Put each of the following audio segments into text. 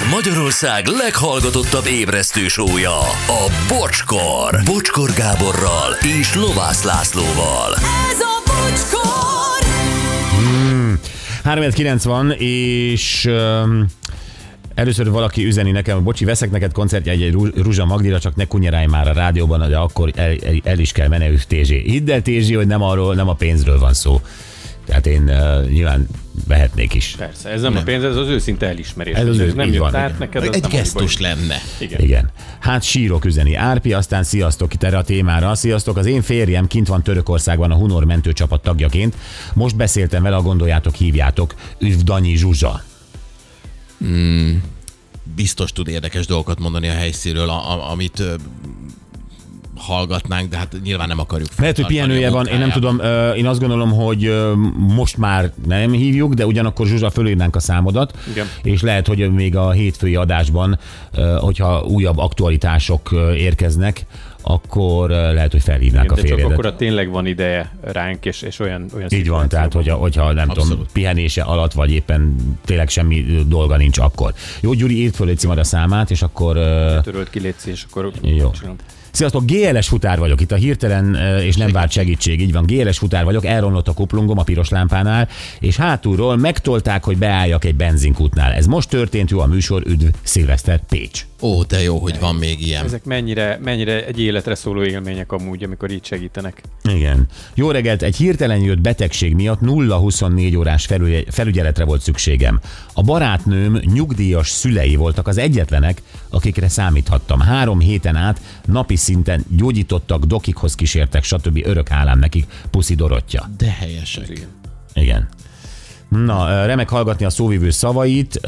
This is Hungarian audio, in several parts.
Ez Magyarország leghallgatottabb ébresztő sója, a Bocskor. Bocskor Gáborral és Lovász Lászlóval. Ez a bocskor! 390 és um, először valaki üzeni nekem, bocsi, veszek neked koncertje egy, Ruzsa Magdira, csak ne kunyerálj már a rádióban, de akkor el, el, el is kell menni Tézsé. Hidd el, Tézsi, hogy nem arról, nem a pénzről van szó. Tehát én uh, nyilván vehetnék is. Persze, ez nem, nem. a pénz, ez az őszinte elismerés. Ez az Ez ő- nem így jött van, át igen. neked, az Egy nem gesztus baj. lenne. Igen. Igen. Hát sírok üzeni Árpi, aztán sziasztok itt erre a témára. Sziasztok, az én férjem kint van Törökországban a Hunor mentőcsapat tagjaként. Most beszéltem vele, ha gondoljátok, hívjátok. Üdv Danyi Zsuzsa. Biztos tud érdekes dolgokat mondani a helyszínről, a, a, amit hallgatnánk, de hát nyilván nem akarjuk. Lehet, hogy pihenője van, én nem tudom, én azt gondolom, hogy most már nem hívjuk, de ugyanakkor Zsuzsa fölírnánk a számodat, Igen. és lehet, hogy még a hétfői adásban, hogyha újabb aktualitások érkeznek, akkor ö, lehet, hogy felhívnánk Igen, a de csak férjedet. akkor a tényleg van ideje ránk, és, és olyan, olyan Így van, tehát hogyha, hogyha nem tudom, Abszolút. pihenése alatt, vagy éppen tényleg semmi dolga nincs akkor. Jó, Gyuri, írd föl egy cimad a számát, és akkor... ö, törölt ki, légy és akkor Jó. csinálom. Sziasztok, GLS futár vagyok, itt a hirtelen és nem várt segítség, így van, GLS futár vagyok, elromlott a kuplungom a piros lámpánál, és hátulról megtolták, hogy beálljak egy benzinkútnál. Ez most történt, jó a műsor, üdv, Szilveszter, Pécs. Ó, de jó, hogy van még ilyen. Ezek mennyire, mennyire egy életre szóló élmények amúgy, amikor így segítenek. Igen. Jó reggelt, egy hirtelen jött betegség miatt 0-24 órás felügy- felügyeletre volt szükségem. A barátnőm nyugdíjas szülei voltak az egyetlenek, akikre számíthattam. Három héten át napi szinten gyógyítottak, dokikhoz kísértek, stb. Örök hálám nekik, puszi Dorottya. De helyesek. Igen. Igen. Na, remek hallgatni a szóvivő szavait,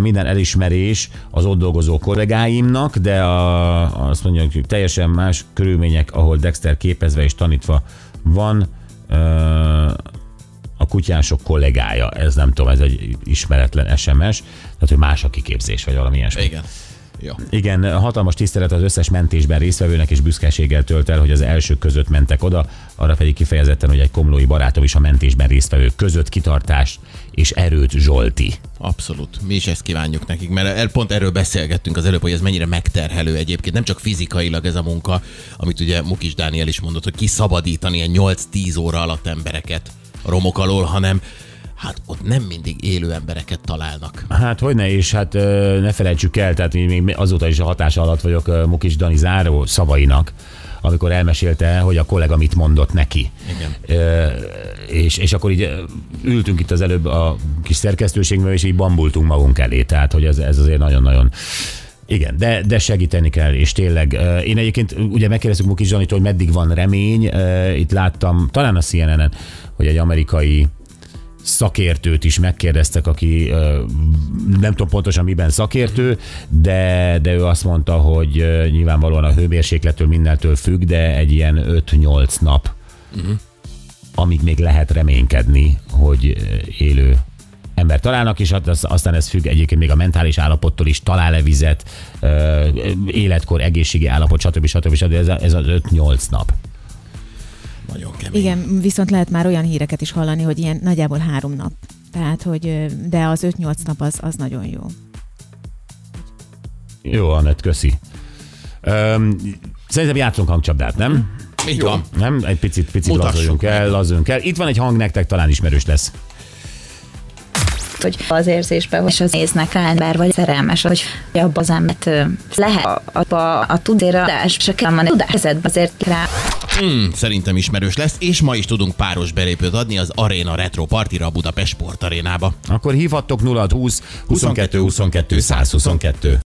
minden elismerés az ott dolgozó kollégáimnak, de a, azt mondja, hogy teljesen más körülmények, ahol Dexter képezve és tanítva van, a kutyások kollégája, ez nem tudom, ez egy ismeretlen SMS, tehát hogy más a kiképzés, vagy valami ilyesmi. Igen. Jó. Igen, hatalmas tisztelet az összes mentésben résztvevőnek, és büszkeséggel tölt el, hogy az elsők között mentek oda, arra pedig kifejezetten, hogy egy komlói barátom is a mentésben résztvevők között kitartást és erőt Zsolti. Abszolút. Mi is ezt kívánjuk nekik, mert el- pont erről beszélgettünk az előbb, hogy ez mennyire megterhelő egyébként. Nem csak fizikailag ez a munka, amit ugye Mukis Dániel is mondott, hogy kiszabadítani ilyen 8-10 óra alatt embereket a romok alól, hanem hát ott nem mindig élő embereket találnak. Hát hogyne, és hát ne felejtsük el, tehát még azóta is a hatása alatt vagyok Mukis Dani záró szavainak, amikor elmesélte, hogy a kollega mit mondott neki. Igen. Ö, és, és akkor így ültünk itt az előbb a kis szerkesztőségben, és így bambultunk magunk elé, tehát hogy ez, ez azért nagyon-nagyon igen, de, de segíteni kell, és tényleg. Én egyébként ugye megkérdeztük Mukis Zsanitól, hogy meddig van remény. Itt láttam, talán a CNN-en, hogy egy amerikai szakértőt is megkérdeztek, aki nem tudom pontosan miben szakértő, de, de ő azt mondta, hogy nyilvánvalóan a hőmérséklettől mindentől függ, de egy ilyen 5-8 nap, uh-huh. amíg még lehet reménykedni, hogy élő ember találnak, és hát az- aztán ez függ egyébként még a mentális állapottól is, talál-e vizet, életkor, egészségi állapot, stb. stb. stb. Ez, a- ez az 5-8 nap. Nagyon kemény. Igen, viszont lehet már olyan híreket is hallani, hogy ilyen nagyjából három nap. Tehát, hogy de az 5-8 nap az, az nagyon jó. Jó, Anett, köszi. Öm, szerintem játszunk hangcsapdát, nem? Így van. Nem? Egy picit, picit Mutassuk lazuljunk el, lazuljunk el. Itt van egy hang nektek, talán ismerős lesz. Hogy az érzésbe, és az néznek rá ember vagy szerelmes, hogy abba az embert lehet abba a tudéradás, és kell van tudás azért rá. Hmm, szerintem ismerős lesz, és ma is tudunk páros belépőt adni az Arena Retro Partira a Budapest Sport Arénába. Akkor hívhattok 0 20 22 22 122.